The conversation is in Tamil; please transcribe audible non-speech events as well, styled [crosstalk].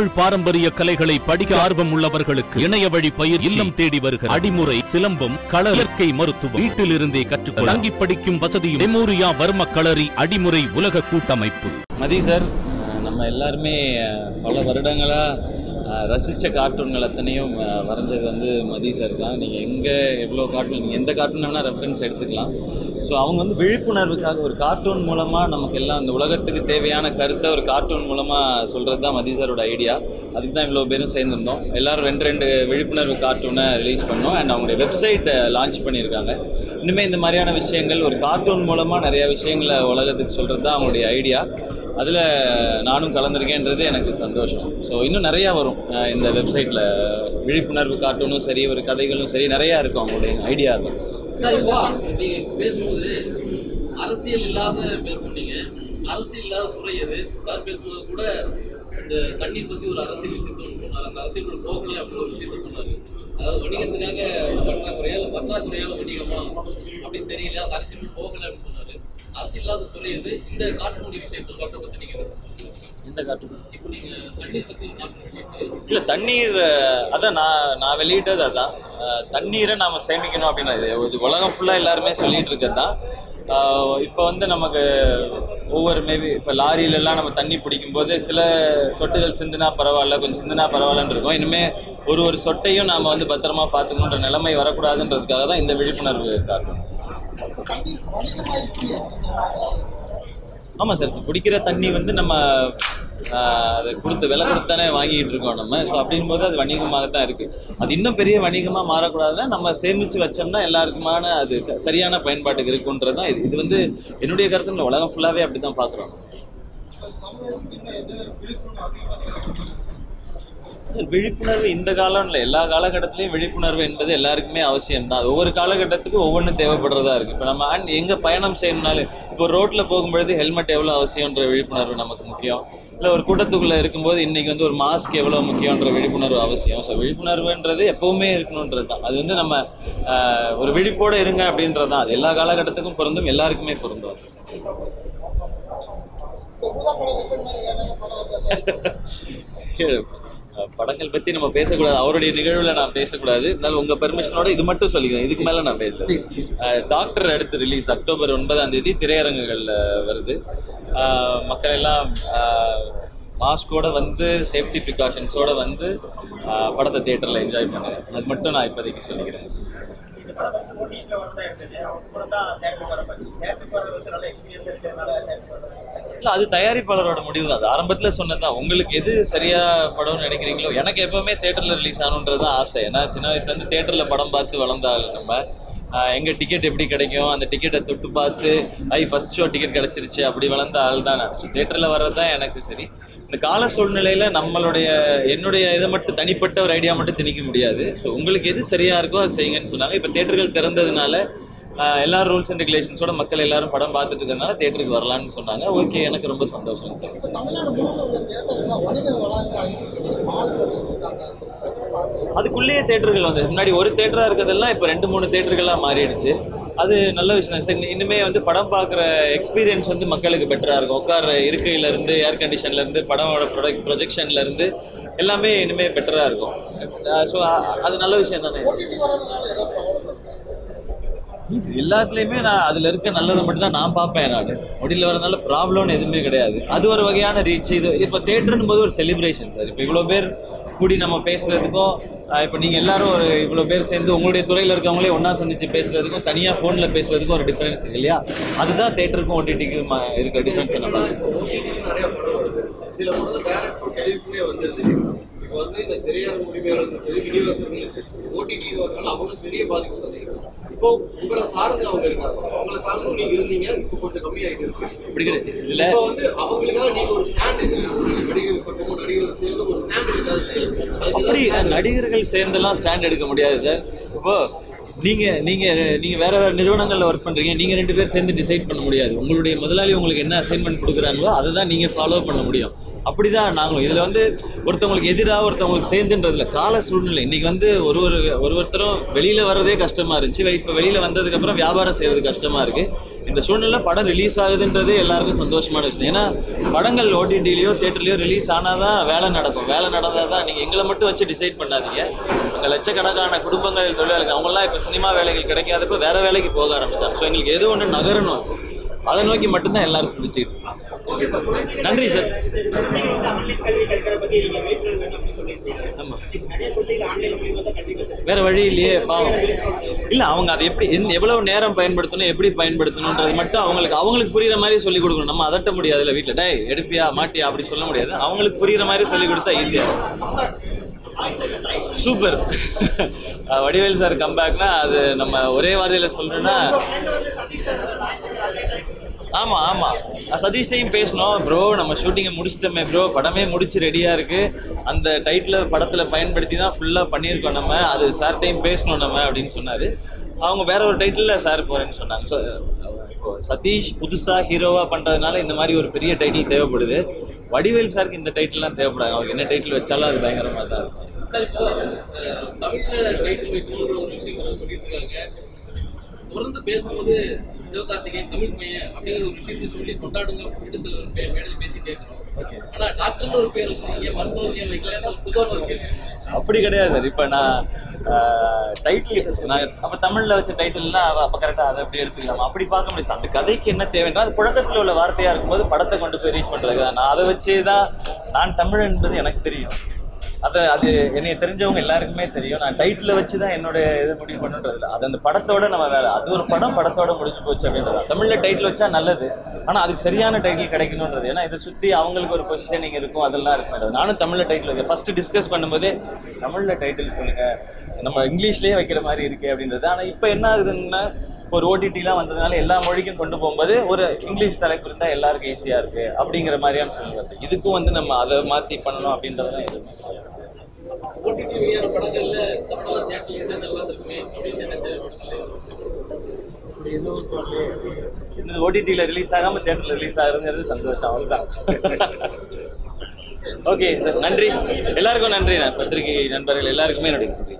தமிழ் பாரம்பரிய கலைகளை படிக்க ஆர்வம் உள்ளவர்களுக்கு இணைய வழி பயிர் இல்லம் தேடி வருகிற அடிமுறை சிலம்பம் கள இயற்கை மருத்துவம். வீட்டில் இருந்தே கற்றுக்கொள்ள தங்கி படிக்கும் வசதியும் மெமோரியா வர்ம களரி அடிமுறை உலக கூட்டமைப்பு. மதி சார் நம்ம எல்லாருமே பல வருடங்களா ரசித்த கார்ட்டூன்கள் அத்தனையும் வரைஞ்சது வந்து மதி சார் தான். நீங்கள் எங்கே எவ்வளோ கார்ட்டூன் நீங்கள் எந்த கார்ட்டூன் வேணால் ரெஃபரன்ஸ் எடுத்துக்கலாம். ஸோ அவங்க வந்து விழிப்புணர்வுக்காக ஒரு கார்ட்டூன் மூலமாக நமக்கு எல்லாம் அந்த உலகத்துக்கு தேவையான கருத்தை ஒரு கார்ட்டூன் மூலமாக சொல்கிறது தான் மதி சாரோட ஐடியா அதுக்கு தான் இவ்வளோ பேரும் சேர்ந்துருந்தோம். எல்லோரும் ரெண்டு ரெண்டு விழிப்புணர்வு கார்ட்டூனை ரிலீஸ் பண்ணோம். அண்ட் அவங்களுடைய வெப்சைட்டை லான்ச் பண்ணியிருக்காங்க. இனிமேல் இந்த மாதிரியான விஷயங்கள் ஒரு கார்ட்டூன் மூலமாக நிறையா விஷயங்களை உலகத்துக்கு சொல்கிறது தான் அவங்களுடைய ஐடியா அதில் நானும் கலந்துருக்கேன்றது எனக்கு சந்தோஷம். ஸோ இன்னும் நிறையா வரும். இந்த வெப்சைட்டில் விழிப்புணர்வு கார்ட்டூனும் சரி ஒரு கதைகளும் சரி நிறையா இருக்கும் அவங்களுடைய ஐடியா இருக்கும் சார் பேசும்போது அரசியல் இல்லாத பேசுனீங்க அரசியல் இல்லாத துறை எது? சார் பேசும்போது கூட இந்த தண்ணீர் பற்றி ஒரு அரசியல் விஷயத்தை ஒன்று சொன்னார். அந்த அரசியல் போகல அப்படின்னு ஒரு விஷயத்த சொன்னார். அதாவது வணிகத்துக்காக பற்றாக்குறையால் பற்றாக்குறையால் வணிகமா? அப்படின்னு தெரியல. அந்த அரசியல் போகலை அப்படின்னு சொன்னார். அரசியல் இல்லாத துறை இந்த காட்டுமொழி விஷயத்தை பத்தி நீங்க? இந்த இப்போ நீங்க தண்ணீர் பத்தி இல்லை தண்ணீர் அதான் நான் நான் வெளியிட்டது அதான். தண்ணீரை நாம் சேமிக்கணும் அப்படின்னு இது உலகம் ஃபுல்லாக எல்லாருமே சொல்லிட்டு இருக்கிறது தான். இப்போ வந்து நமக்கு ஒவ்வொரு மேபி இப்போ லாரியிலலாம் நம்ம தண்ணி பிடிக்கும்போது சில சொட்டுகள் சிந்துனா பரவாயில்ல கொஞ்சம் சிந்துனா பரவாயில்லன்னு இருக்கும். இனிமேல் ஒரு ஒரு சொட்டையும் நாம் வந்து பத்திரமா பார்த்துக்கணுன்ற நிலைமை வரக்கூடாதுன்றதுக்காக தான் இந்த விழிப்புணர்வு காட்டணும் ஆமாம் சார் இப்போ குடிக்கிற தண்ணி வந்து நம்ம அதை கொடுத்து விலை கொடுத்தானே வாங்கிட்டு இருக்கோம் நம்ம. ஸோ அப்படிங்கும்போது அது வணிகமாக தான் இருக்குது அது இன்னும் பெரிய வணிகமாக மாறக்கூடாதுன்னா நம்ம சேமித்து வச்சோம்னா எல்லாருக்குமான அது சரியான பயன்பாட்டுக்கு இருக்குன்றது தான் இது. இது வந்து என்னுடைய கருத்துல உலகம் ஃபுல்லாகவே அப்படி தான் பார்க்குறோம் விழிப்புணர்வு இந்த காலம் இல்லை எல்லா காலகட்டத்திலையும் விழிப்புணர்வு என்பது எல்லாருக்குமே அவசியம் தான் ஒவ்வொரு காலகட்டத்துக்கு ஒவ்வொன்றும் தேவைப்படுறதா இருக்கு. இப்போ நம்ம அண்ட் எங்க பயணம் செய்யணும்னாலும் இப்போ ரோட்ல போகும்பொழுது ஹெல்மெட் எவ்வளோ அவசியம்ன்ற விழிப்புணர்வு நமக்கு முக்கியம். இல்லை ஒரு கூட்டத்துக்குள்ள இருக்கும்போது இன்னைக்கு வந்து ஒரு மாஸ்க் எவ்வளோ முக்கியன்ற விழிப்புணர்வு அவசியம். ஸோ விழிப்புணர்வுன்றது எப்பவுமே இருக்கணுன்றது தான் அது வந்து நம்ம ஒரு விழிப்போட இருங்க அப்படின்றது தான் அது எல்லா காலகட்டத்துக்கும் பொருந்தும் எல்லாருக்குமே பொருந்தும் அஹ் [laughs] படங்கள் பத்தி நம்ம பேசக்கூடாது. அவருடைய நிகழ்வுல நான் பேசக்கூடாது. இருந்தாலும் உங்க பெர்மிஷனோட இது மட்டும் சொல்லிக்கிறேன். இதுக்கு மேல நான் பேசுறேன் டாக்டர் அடுத்து ரிலீஸ் அக்டோபர் ஒன்பதாம் தேதி திரையரங்குகள்ல வருது. மக்கள் எல்லாம் மாஸ்கோட வந்து சேஃப்டி ப்ரிகாஷன்ஸோட வந்து படத்தை தியேட்டர்ல என்ஜாய் பண்ணுங்க. அது மட்டும் நான் இப்போதைக்கு சொல்லிக்கிறேன். இந்த படம் வந்து ஓடிடியில் வரதா இருந்தது. அப்புறம் தான் தேட்டருக்கு வர போச்சு தேட்டருக்கு வர்றது வந்து நல்ல எக்ஸ்பீரியன்ஸ் இருக்கிறதுனால இல்லை அது தயாரிப்பாளரோட முடிவு தான். அது சொன்னது தான். உங்களுக்கு எது சரியா படம்னு நினைக்கிறீங்களோ எனக்கு எப்போவுமே தேட்டரில் ரிலீஸ் ஆகணுன்றது தான் ஆசை. ஏன்னா சின்ன வயசுலேருந்து தேட்டரில் படம் பார்த்து வளர்ந்த ஆள் நம்ம எங்கே டிக்கெட் எப்படி கிடைக்கும் அந்த டிக்கெட்டை தொட்டு பார்த்து ஐ ஃபஸ்ட் ஷோ டிக்கெட் கிடைச்சிருச்சு. அப்படி வளர்ந்த ஆள் தான் நான். ஸோ தேட்டர்ல வர்றது தான் எனக்கு சரி. இந்த கால சூழ்நிலையில நம்மளுடைய என்னுடைய இதை மட்டும் தனிப்பட்ட ஒரு ஐடியா மட்டும் திணிக்க முடியாது. ஸோ உங்களுக்கு எது சரியா இருக்கோ அது செய்யுங்கன்னு சொன்னாங்க. இப்போ தேட்டர்கள் திறந்ததுனால எல்லா ரூல்ஸ் அண்ட் ரெகுலேஷன்ஸோட மக்கள் எல்லாரும் படம் பார்த்துட்டு இருக்கறனால தேட்டருக்கு வரலாம்னு சொன்னாங்க. ஓகே எனக்கு ரொம்ப சந்தோஷம். சார் அதுக்குள்ளேயே தேட்டர்கள் வந்து முன்னாடி ஒரு தேட்டராக இருக்கிறதெல்லாம் இப்போ ரெண்டு மூணு தேட்டர்களா மாறிடுச்சு. அது நல்ல விஷயம் தான். சார் இன்னுமே வந்து படம் பார்க்குற எக்ஸ்பீரியன்ஸ் வந்து மக்களுக்கு பெட்டராக இருக்கும். உட்கார இருக்கையிலேருந்து ஏர் கண்டிஷன்ல இருந்து படமோட ப்ரொடக்ட் ப்ரொஜெக்ஷன்லேருந்து எல்லாமே இனிமே பெட்டராக இருக்கும். ஸோ அது நல்ல விஷயம் தானே? எல்லாத்துலேயுமே நான் அதில் இருக்க நல்லதை மட்டும் தான் நான் பார்ப்பேன் நான். ஒடியில் வரதுனால ப்ராப்ளம்னு எதுவுமே கிடையாது. அது ஒரு வகையான ரீச் இது இப்போ தேட்டர்னு போது ஒரு செலிப்ரேஷன் சார் இப்போ இவ்வளோ பேர் கூடி நம்ம பேசுகிறதுக்கும் இப்போ நீங்கள் எல்லாரும் ஒரு இவ்வளோ பேர் சேர்ந்து உங்களுடைய துறையில் இருக்கவங்களே ஒன்றா சந்திச்சு பேசுகிறதுக்கும் தனியாக ஃபோனில் பேசுகிறதுக்கும் ஒரு டிஃப்ரென்ஸ் இருக்கு இல்லையா அதுதான் தேட்டருக்கும் ஓடிடிக்கும் இருக்க டிஃப்ரென்ஸ் நம்ம நிறைய சில இப்போ வந்து இந்த திரையரங்கு உரிமையாளர்கள் சரி விநியோகஸ்தர்களும் சரி ஓடிடி வரனால அவங்களுக்கு பெரிய பாதிப்பு சந்திக்கிறாங்க இப்போ உங்களை சார்ந்து அவங்க இருக்காங்க. அவங்கள சார்ந்து நீங்க இருந்தீங்க. இப்போ கொஞ்சம் கம்மியாயிட்டு இருக்கு. அப்படி கிடையாது இல்லை. இப்போ வந்து அவங்களுக்காக நீங்க ஒரு ஸ்டாண்ட் நடிகர் பக்கமோ நடிகர்கள் சேர்ந்து ஒரு ஸ்டாண்ட் இருக்காது அப்படி நடிகர்கள் சேர்ந்தெல்லாம் ஸ்டாண்ட் எடுக்க முடியாது சார். இப்போ நீங்க நீங்க நீங்க வேற வேற நிறுவனங்கள்ல ஒர்க் பண்றீங்க. நீங்க ரெண்டு பேர் சேர்ந்து டிசைட் பண்ண முடியாது. உங்களுடைய முதலாளி உங்களுக்கு என்ன அசைன்மெண்ட் கொடுக்குறாங்களோ அதை தான் நீங்க ஃபாலோ பண்ண முடியும். அப்படிதான் நாங்களும். இதில் வந்து ஒருத்தவங்களுக்கு எதிராக ஒருத்தவங்களுக்கு சேர்ந்துன்றதுல கால சூழ்நிலை. இன்றைக்கி வந்து ஒரு ஒரு ஒரு ஒருத்தரும் வெளியில் வர்றதே கஷ்டமாக இருந்துச்சு. இப்போ வெளியில் வந்ததுக்கப்புறம் வியாபாரம் செய்கிறது கஷ்டமாக இருக்குது இந்த சூழ்நிலை படம் ரிலீஸ் ஆகுதுன்றதே எல்லாருக்கும் சந்தோஷமான விஷயம். ஏன்னா படங்கள் ஓடிடிலையோ தேட்டர்லையோ ரிலீஸ் ஆனால் தான் வேலை நடக்கும். வேலை நடந்தால் தான் நீங்கள் எங்களை மட்டும் வச்சு டிசைட் பண்ணாதீங்க. அங்கே லட்சக்கணக்கான குடும்பங்கள் தொழிலாளர்கள் அவங்களாம் இப்போ சினிமா வேலைகள் கிடைக்காதப்ப வேறு வேலைக்கு போக ஆரம்பிச்சிட்டாங்க. ஸோ எங்களுக்கு எது ஒன்று நகரணும். அதை நோக்கி மட்டும்தான் எல்லாரும் சிந்திச்சுக்கிட்டு நன்றி சார் வேற வழி இல்லையே பாவம். இல்ல அவங்க அதை எப்படி எந்த எவ்வளவு நேரம் பயன்படுத்தணும் எப்படி பயன்படுத்தணுன்றது மட்டும் அவங்களுக்கு அவங்களுக்கு புரியுற மாதிரி சொல்லி கொடுக்கணும். நம்ம அதட்ட முடியாதுல்ல வீட்டுல. டே எடுப்பியா மாட்டியா அப்படி சொல்ல முடியாது. அவங்களுக்கு புரியுற மாதிரி சொல்லி கொடுத்தா ஈஸியா சூப்பர். [laughs] வடிவேல் சார் கம்பேக்னா அது நம்ம ஒரே வார்த்தையில சொல்லணும்னா ஆமா ஆமா. நான் சதீஷ்டையும் பேசணும். ப்ரோ நம்ம ஷூட்டிங்கை முடிச்சிட்டோமே ப்ரோ படமே முடிச்சு ரெடியா இருக்கு. அந்த டைட்டில் படத்துல பயன்படுத்தி தான் ஃபுல்லா பண்ணியிருக்கோம் நம்ம. அது சார்ட்டையும் பேசணும் நம்ம அப்படின்னு சொன்னாரு. அவங்க வேற ஒரு டைட்டில் சார் போறேன்னு சொன்னாங்க. ஸோ இப்போ சதீஷ் புதுசா ஹீரோவா பண்றதுனால இந்த மாதிரி ஒரு பெரிய டைட்டில் தேவைப்படுது. வடிவேல் சாருக்கு இந்த டைட்டில்லாம் தேவைப்படாது. அவருக்கு என்ன டைட்டில் வச்சாலும் அது பயங்கரமா தான் இருக்கும். சார் இப்போ தமிழ்ல டைட்டில் வைக்கணுன்ற ஒரு விஷயம் சொல்லிட்டு இருக்காங்க தொடர்ந்து பேசும்போது சிவகார்த்திகேயன் தமிழ் பையன் அப்படிங்கிற ஒரு விஷயத்தை சொல்லி கொண்டாடுங்க அப்படின்னு சில பே- மேடையில் பேசி கேட்கிறோம் ஆனா டாக்டர்னு ஒரு பேர் வச்சிருக்கீங்க மருத்துவர் ஏன் வைக்கல புதுவான ஒரு கேள்வி. அப்படி கிடையாது சார். இப்போ நான் டைட்டில் நான் அப்போ தமிழில் வச்ச டைட்டில்னா அப்போ கரெக்டாக அதை அப்படி எடுத்துக்கலாம். அப்படி பார்க்க முடியாது அந்த கதைக்கு என்ன தேவைன்றா அது புழக்கத்தில் உள்ள வார்த்தையாக இருக்கும்போது படத்தை கொண்டு போய் ரீச் பண்ணுறதுக்கு தான். நான் அதை வச்சே தான் நான் தமிழ் என்பது எனக்கு தெரியும். அதை அது என்னைய தெரிஞ்சவங்க எல்லாருக்குமே தெரியும். நான் டைட்டில் வச்சு தான் என்னோட இது முடிவு பண்ணுன்றது இல்லை. அது அந்த படத்தோட நம்ம வேலை அது ஒரு படம் படத்தோட முடிஞ்சு போச்சு அப்படின்றது தமிழில் டைட்டில் வச்சா நல்லது. ஆனால் அதுக்கு சரியான டைட்டில் கிடைக்கணுன்றது. ஏன்னா இதை சுற்றி அவங்களுக்கு ஒரு பொசிஷனிங் இருக்கும் அதெல்லாம் இருக்கும். நானும் தமிழில் டைட்டில் வைக்க ஃபஸ்ட்டு டிஸ்கஸ் பண்ணும்போதே தமிழில் டைட்டில் சொல்லுங்கள் நம்ம இங்கிலீஷ்லேயே வைக்கிற மாதிரி இருக்குது அப்படின்றது. ஆனால் இப்போ என்ன ஆகுதுன்னா ஒரு ஓடிடிலாம் வந்ததுனால எல்லா மொழிக்கும் கொண்டு போகும்போது ஒரு இங்கிலீஷ் தலைப்பு இருந்தால் எல்லாருக்கும் ஈஸியாக இருக்கு அப்படிங்கிற மாதிரியான சூழ்நிலை இதுக்கும் வந்து நம்ம அதை மாற்றி பண்ணணும் அப்படின்றதுலாம் எதுவுமே ஓடிடி வெளியான படங்கள்ல தமிழ்ல தேட்டர்ல சேர்ந்து நல்லா இருக்குமே அப்படின்னு நினைச்ச படங்கள். எதுவும் இந்த ஓடிடியில் ரிலீஸ் ஆகாமல் தேட்டரில் ரிலீஸ் ஆகுதுங்கிறது சந்தோஷம் அவ்வளோதான் ஓகே சார் நன்றி. எல்லாருக்கும் நன்றி. நான் பத்திரிகை நண்பர்கள் எல்லாருக்குமே என்னுடைய நன்றி.